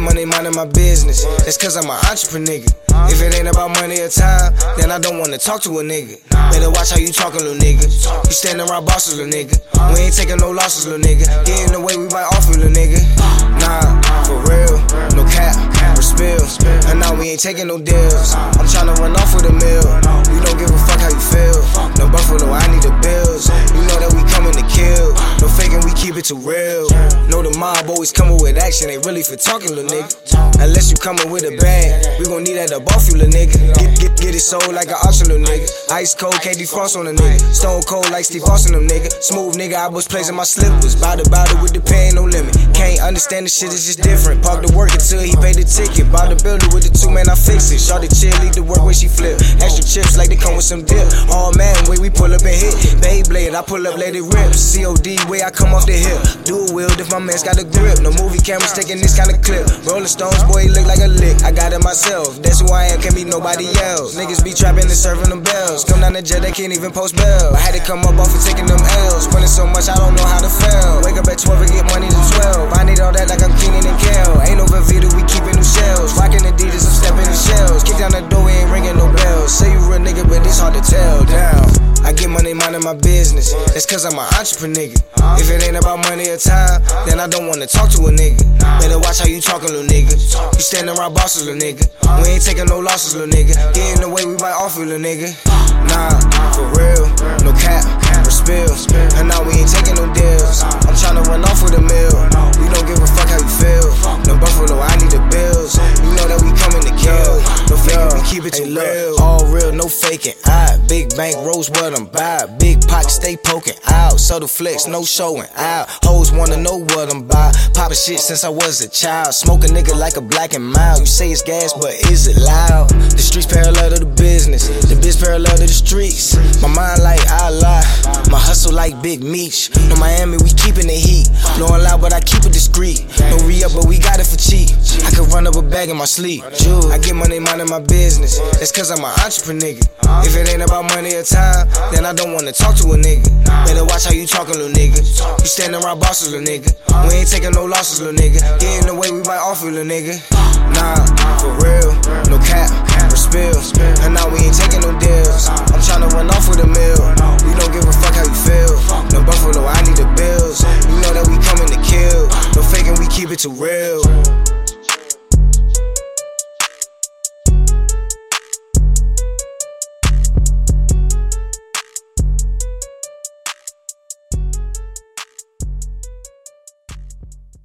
money, minding my business. That's cause I'm an entrepreneur nigga. If it ain't about money or time, then I don't wanna talk to a nigga. Better watch how you talking, little nigga. You standing around bosses, little nigga. We ain't taking no losses, little nigga. Get in the way, we might off you, little nigga. Nah, for real, no cap, or spill. And now we ain't taking no deals. I'm tryna run off with a mill. You don't give a fuck how you feel. No buffalo, I need the bills. Too real. Know the mob always coming with action, ain't really for talking, little nigga. Unless you coming with a bag, we gon' need that off you, little nigga. Get, get, get it sold like an auction, little nigga. Ice cold, can't defrost on a nigga. Stone cold like Steve Austin, them nigga. Smooth nigga, I was placing my slippers. Bout it, bout it with the pain, no limit. Can't understand the shit, it's just different. Park the work until he paid the ticket. Bout the building with the two man, I fix it. Shot the chill, lead the work when she flip. Chips like they come with some dip. All man, way we pull up and hit. Beyblade, I pull up, let it rip. COD, way I come off the hip. Dual wield if my man's got a grip. No movie cameras taking this kind of clip. Rolling Stones, boy, look like a lick. I got it myself. That's who I am, can't be nobody else. Niggas be trapping and serving them bells. Come down the jet, they can't even post bail. I had to come up off of taking them L's. Spending so much, I don't know how to fail. Wake up at 12 and get money to 12. I need all that like I'm cleaning and Kale. Ain't no my business. That's cause I'm an entrepreneur. If it ain't about money or time, then I don't wanna talk to a nigga. Better watch how you talking, little nigga. You standing around bosses, little nigga. We ain't taking no losses, little nigga. Get in the way, we might off you, little nigga. Nah, for real, no cap, or spill. And now we ain't taking no deals. Keep it too real. All real, no faking. I big bank rolls what I'm by. Big pocket stay poking out. Subtle flex, no showing out. Hoes wanna know what I'm by. Poppin' shit since I was a child. Smoke a nigga like a black and mild. You say it's gas, but is it loud? The streets parallel to the business. The biz parallel to the streets. My mind like I lie. My hustle like Big Meech. No Miami, we keepin' the heat. Blowing loud, but I keep it discreet run up a bag in my sleep. Jewel. I get money minding my business. That's cause I'm an entrepreneur. Nigga. If it ain't about money or time, then I don't wanna talk to a nigga. Better watch how you talking, little nigga. You standing around bosses, little nigga. We ain't taking no losses, little nigga. Get in the way, we might off little nigga. Nah, for real, no cap, no spill. And now we ain't taking no deals. I'm trying to run off with a mill. We don't give a fuck how you feel. No Buffalo, I need the bills. You know that we coming to kill. No faking, we keep it to real.